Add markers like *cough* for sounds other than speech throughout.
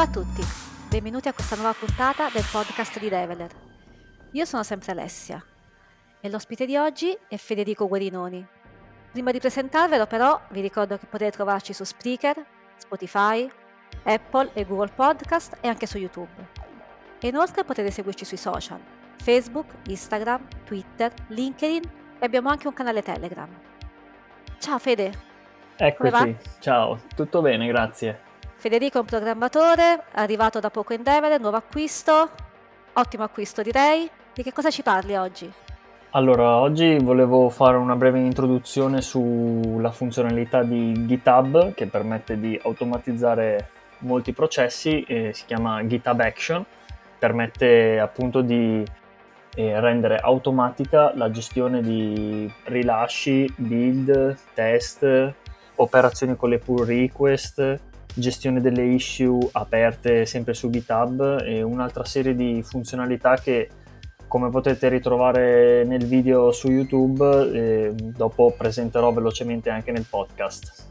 Ciao a tutti, benvenuti a questa nuova puntata del podcast di Develer. Io sono sempre Alessia e l'ospite di oggi è Federico Guarinoni. Prima di presentarvelo però vi ricordo che potete trovarci su Spreaker, Spotify, Apple e Google Podcast e anche su YouTube. E inoltre potete seguirci sui social, Facebook, Instagram, Twitter, LinkedIn e abbiamo anche un canale Telegram. Ciao Fede! Eccoci, ciao, tutto bene, grazie. Federico è un programmatore, arrivato da poco in Devere, nuovo acquisto, ottimo acquisto direi. Di che cosa ci parli oggi? Allora, oggi volevo fare una breve introduzione sulla funzionalità di GitHub che permette di automatizzare molti processi, eh, si chiama GitHub Action, permette appunto di eh, rendere automatica la gestione di rilasci, build, test, operazioni con le pull request, gestione delle issue aperte sempre su GitHub e un'altra serie di funzionalità che come potete ritrovare nel video su YouTube, eh, dopo presenterò velocemente anche nel podcast.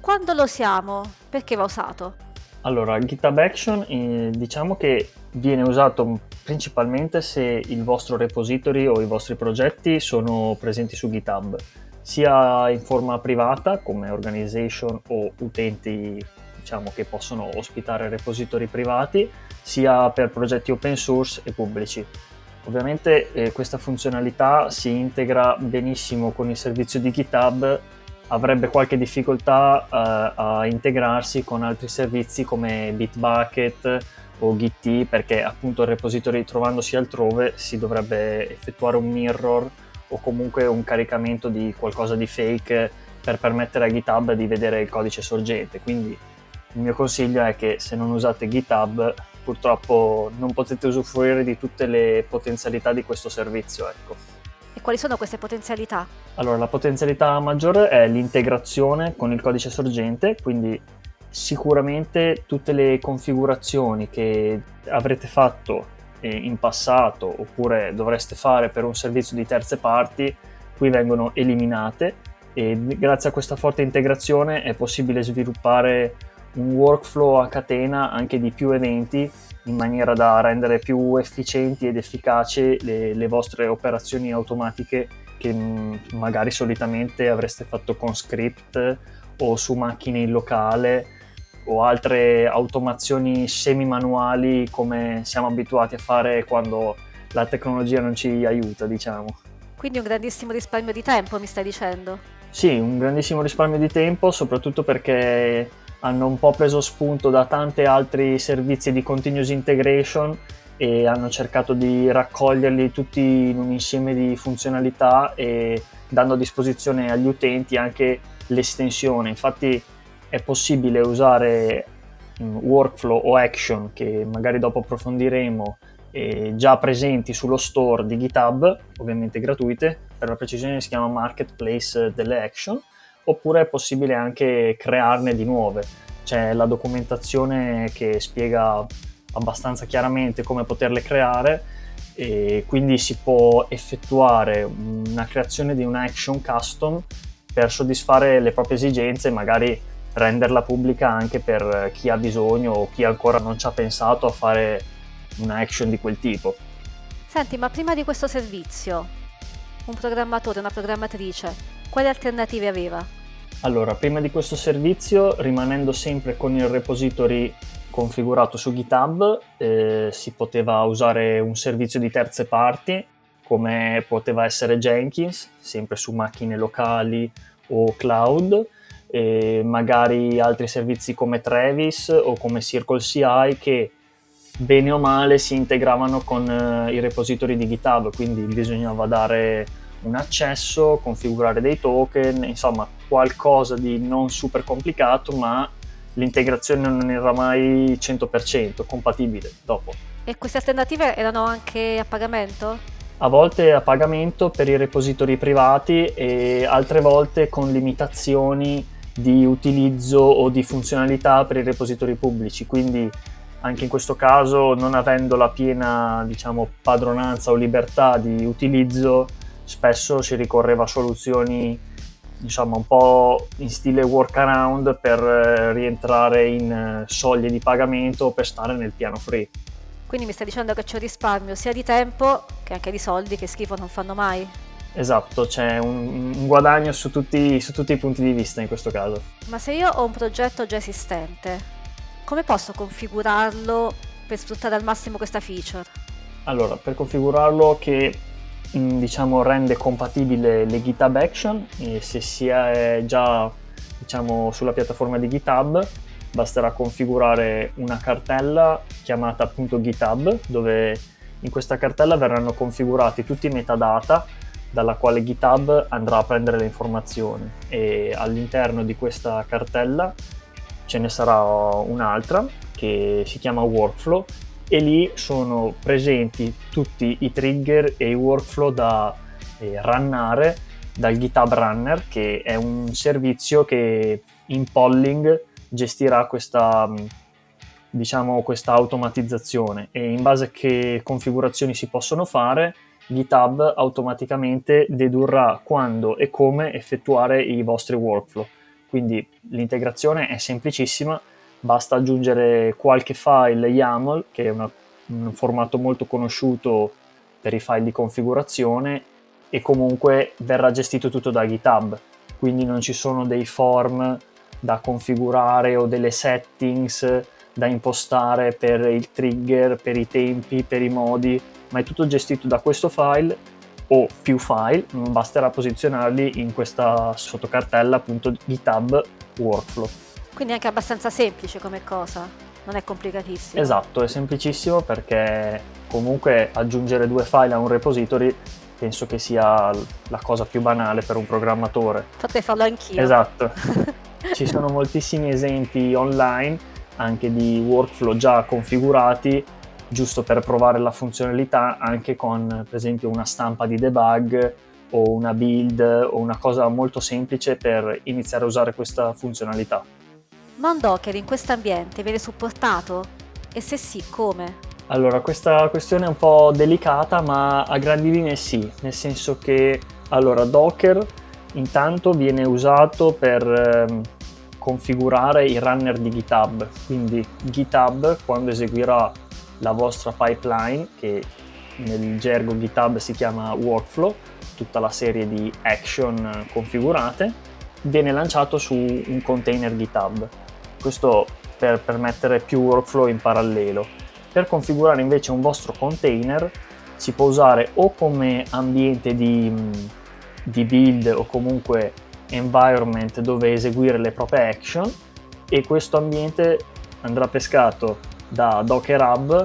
Quando lo siamo? Perché va usato? Allora, GitHub Action eh, diciamo che viene usato principalmente se il vostro repository o i vostri progetti sono presenti su GitHub, sia in forma privata come organization o utenti diciamo, che possono ospitare repository privati, sia per progetti open source e pubblici. Ovviamente eh, questa funzionalità si integra benissimo con il servizio di GitHub, avrebbe qualche difficoltà eh, a integrarsi con altri servizi come Bitbucket o Git perché appunto il repository trovandosi altrove si dovrebbe effettuare un mirror o comunque un caricamento di qualcosa di fake per permettere a GitHub di vedere il codice sorgente. Quindi il mio consiglio è che se non usate GitHub purtroppo non potete usufruire di tutte le potenzialità di questo servizio. Ecco. E quali sono queste potenzialità? Allora, la potenzialità maggiore è l'integrazione con il codice sorgente, quindi sicuramente tutte le configurazioni che avrete fatto eh, in passato oppure dovreste fare per un servizio di terze parti, qui vengono eliminate e grazie a questa forte integrazione è possibile sviluppare un workflow a catena anche di più eventi in maniera da rendere più efficienti ed efficaci le, le vostre operazioni automatiche che mh, magari solitamente avreste fatto con script o su macchine in locale o altre automazioni semi-manuali come siamo abituati a fare quando la tecnologia non ci aiuta, diciamo. Quindi un grandissimo risparmio di tempo, mi stai dicendo? Sì, un grandissimo risparmio di tempo, soprattutto perché hanno un po' preso spunto da tanti altri servizi di continuous integration e hanno cercato di raccoglierli tutti in un insieme di funzionalità e dando a disposizione agli utenti anche l'estensione. Infatti è possibile usare workflow o action che magari dopo approfondiremo eh, già presenti sullo store di GitHub, ovviamente gratuite, per la precisione si chiama Marketplace delle action oppure è possibile anche crearne di nuove. C'è la documentazione che spiega abbastanza chiaramente come poterle creare e quindi si può effettuare una creazione di un'action custom per soddisfare le proprie esigenze e magari renderla pubblica anche per chi ha bisogno o chi ancora non ci ha pensato a fare un'action di quel tipo. Senti, ma prima di questo servizio, un programmatore, una programmatrice, quali alternative aveva? Allora, prima di questo servizio, rimanendo sempre con il repository configurato su GitHub, eh, si poteva usare un servizio di terze parti, come poteva essere Jenkins, sempre su macchine locali o cloud, magari altri servizi come Travis o come Circle CI che bene o male si integravano con eh, i repository di GitHub, quindi bisognava dare un accesso, configurare dei token, insomma qualcosa di non super complicato, ma l'integrazione non era mai 100% compatibile dopo. E queste alternative erano anche a pagamento? A volte a pagamento per i repository privati e altre volte con limitazioni di utilizzo o di funzionalità per i repository pubblici, quindi anche in questo caso non avendo la piena diciamo, padronanza o libertà di utilizzo spesso si ricorreva a soluzioni diciamo un po' in stile workaround per eh, rientrare in eh, soglie di pagamento per stare nel piano free. Quindi mi stai dicendo che c'è un risparmio sia di tempo che anche di soldi che schifo non fanno mai? Esatto, c'è un, un guadagno su tutti, su tutti i punti di vista in questo caso. Ma se io ho un progetto già esistente, come posso configurarlo per sfruttare al massimo questa feature? Allora, per configurarlo che diciamo rende compatibile le GitHub Action e se si è già diciamo sulla piattaforma di GitHub basterà configurare una cartella chiamata appunto GitHub dove in questa cartella verranno configurati tutti i metadata dalla quale GitHub andrà a prendere le informazioni. E all'interno di questa cartella ce ne sarà un'altra che si chiama workflow e lì sono presenti tutti i trigger e i workflow da eh, runnare dal GitHub Runner che è un servizio che in polling gestirà questa diciamo questa automatizzazione e in base a che configurazioni si possono fare GitHub automaticamente dedurrà quando e come effettuare i vostri workflow. Quindi l'integrazione è semplicissima, basta aggiungere qualche file YAML, che è una, un formato molto conosciuto per i file di configurazione, e comunque verrà gestito tutto da GitHub. Quindi non ci sono dei form da configurare o delle settings da impostare per il trigger, per i tempi, per i modi ma è tutto gestito da questo file o più file, basterà posizionarli in questa sottocartella appunto GitHub Workflow. Quindi è anche abbastanza semplice come cosa, non è complicatissimo. Esatto, è semplicissimo perché comunque aggiungere due file a un repository penso che sia la cosa più banale per un programmatore. Potrei farlo anch'io. Esatto. *laughs* Ci sono moltissimi esempi online anche di workflow già configurati giusto per provare la funzionalità anche con per esempio una stampa di debug o una build o una cosa molto semplice per iniziare a usare questa funzionalità. Ma un Docker in questo ambiente viene supportato? E se sì, come? Allora, questa questione è un po' delicata, ma a grandi linee sì, nel senso che allora, Docker intanto viene usato per eh, configurare i runner di GitHub, quindi GitHub quando eseguirà la vostra pipeline che nel gergo GitHub si chiama workflow, tutta la serie di action configurate, viene lanciato su un container GitHub. Questo per permettere più workflow in parallelo. Per configurare invece un vostro container si può usare o come ambiente di, di build o comunque environment dove eseguire le proprie action e questo ambiente andrà pescato da Docker Hub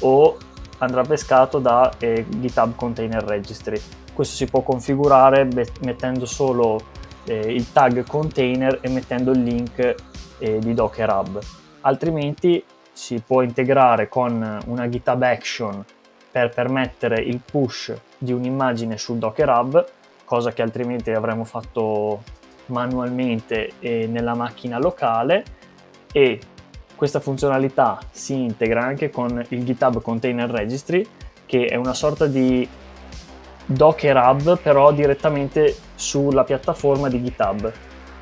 o andrà pescato da eh, GitHub Container Registry. Questo si può configurare mettendo solo eh, il tag container e mettendo il link eh, di Docker Hub. Altrimenti si può integrare con una GitHub Action per permettere il push di un'immagine sul Docker Hub, cosa che altrimenti avremmo fatto manualmente nella macchina locale e questa funzionalità si integra anche con il GitHub Container Registry, che è una sorta di Docker Hub, però direttamente sulla piattaforma di GitHub.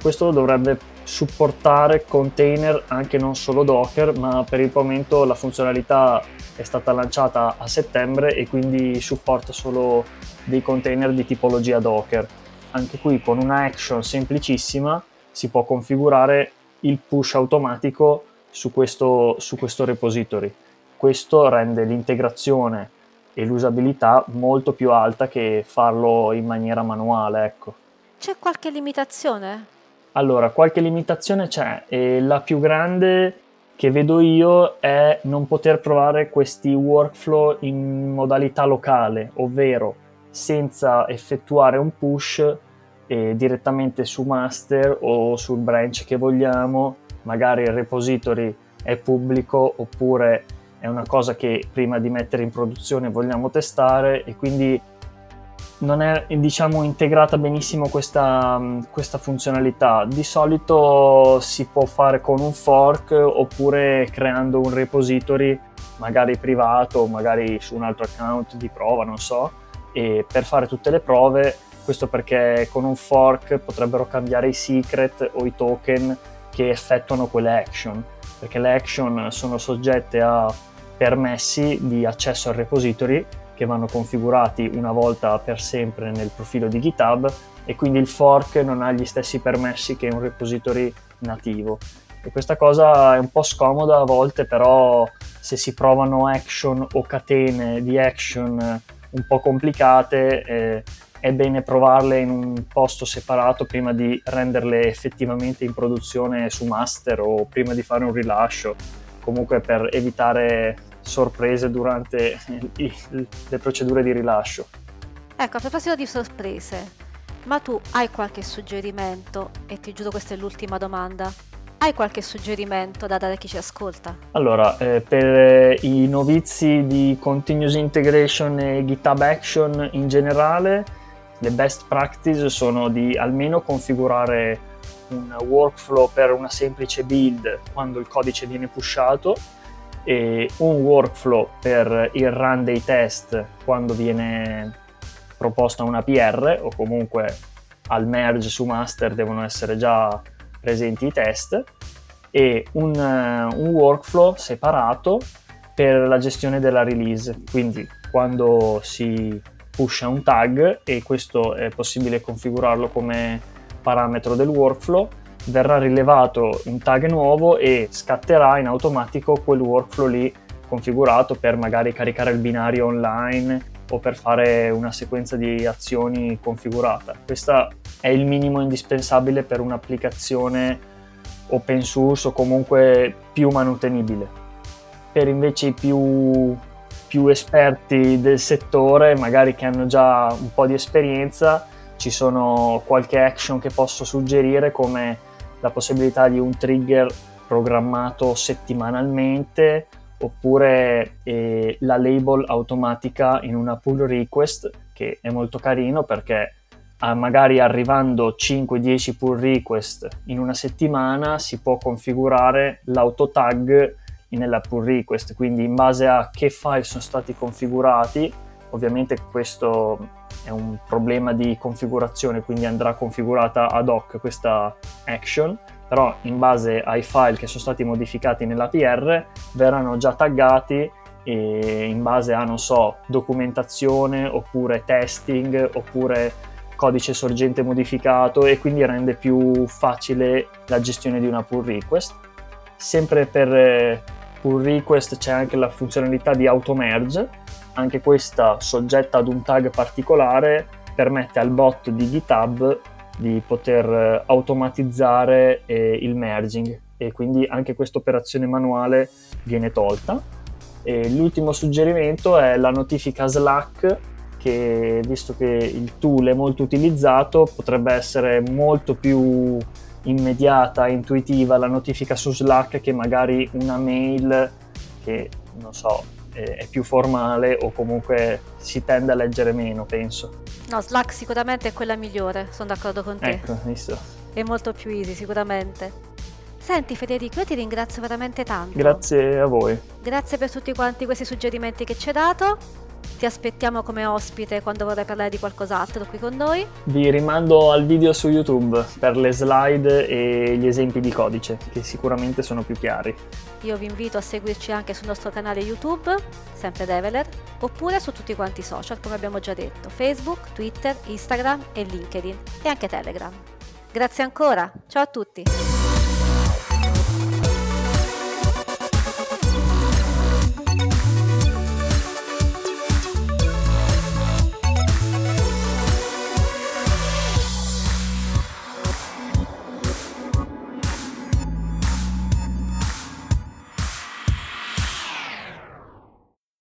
Questo dovrebbe supportare container anche non solo Docker, ma per il momento la funzionalità è stata lanciata a settembre e quindi supporta solo dei container di tipologia Docker. Anche qui con una action semplicissima si può configurare il push automatico su questo, su questo repository. Questo rende l'integrazione e l'usabilità molto più alta che farlo in maniera manuale. Ecco. C'è qualche limitazione? Allora, qualche limitazione c'è e la più grande che vedo io è non poter provare questi workflow in modalità locale, ovvero senza effettuare un push eh, direttamente su master o sul branch che vogliamo magari il repository è pubblico oppure è una cosa che prima di mettere in produzione vogliamo testare e quindi non è diciamo integrata benissimo questa, questa funzionalità. Di solito si può fare con un fork oppure creando un repository magari privato, magari su un altro account di prova, non so, e per fare tutte le prove Questo perché con un fork potrebbero cambiare i secret o i token che effettuano quelle action, perché le action sono soggette a permessi di accesso al repository che vanno configurati una volta per sempre nel profilo di GitHub e quindi il fork non ha gli stessi permessi che un repository nativo. E questa cosa è un po' scomoda a volte, però se si provano action o catene di action un po' complicate, eh, è bene provarle in un posto separato prima di renderle effettivamente in produzione su master o prima di fare un rilascio, comunque per evitare sorprese durante i, le procedure di rilascio. Ecco, a proposito di sorprese, ma tu hai qualche suggerimento, e ti giuro questa è l'ultima domanda, hai qualche suggerimento da dare a chi ci ascolta? Allora, eh, per i novizi di Continuous Integration e GitHub Action in generale, le best practice sono di almeno configurare un workflow per una semplice build quando il codice viene pushato un workflow per il run dei test quando viene proposta una PR o comunque al merge su master devono essere già presenti i test e un, uh, un workflow separato per la gestione della release. Quindi quando si pusha un tag e questo è possibile configurarlo come parametro del workflow, verrà rilevato un tag nuovo e scatterà in automatico quel workflow lì configurato per magari caricare il binario online o per fare una sequenza di azioni configurata. Questo è il minimo indispensabile per un'applicazione open source o comunque più manutenibile. Per invece i più, più esperti del settore, magari che hanno già un po' di esperienza, ci sono qualche action che posso suggerire come la possibilità di un trigger programmato settimanalmente oppure eh, la label automatica in una pull request che è molto carino perché ah, magari arrivando 5-10 pull request in una settimana si può configurare l'auto tag nella pull request. Quindi in base a che file sono stati configurati ovviamente questo è un problema di configurazione quindi andrà configurata ad hoc questa action però in base ai file che sono stati modificati nell'APR verranno già taggati in base a, non so, documentazione oppure testing oppure codice sorgente modificato e quindi rende più facile la gestione di una pull request. Sempre per eh, pull request c'è anche la funzionalità di auto merge, anche questa soggetta ad un tag particolare permette al bot di GitHub di poter eh, automatizzare eh, il merging e quindi anche questa operazione manuale viene tolta. E l'ultimo suggerimento è la notifica Slack che visto che il tool è molto utilizzato potrebbe essere molto più immediata, intuitiva la notifica su Slack che magari una mail che non so è più formale o comunque si tende a leggere meno, penso. No, Slack sicuramente è quella migliore, sono d'accordo con te. Ecco, visto. È molto più easy, sicuramente. Senti Federico, io ti ringrazio veramente tanto. Grazie a voi. Grazie per tutti quanti questi suggerimenti che ci hai dato. Ti aspettiamo come ospite quando vorrai parlare di qualcos'altro qui con noi. Vi rimando al video su YouTube per le slide e gli esempi di codice, che sicuramente sono più chiari. Io vi invito a seguirci anche sul nostro canale YouTube, sempre Develer, oppure su tutti quanti i social, come abbiamo già detto, Facebook, Twitter, Instagram e LinkedIn e anche Telegram. Grazie ancora, ciao a tutti!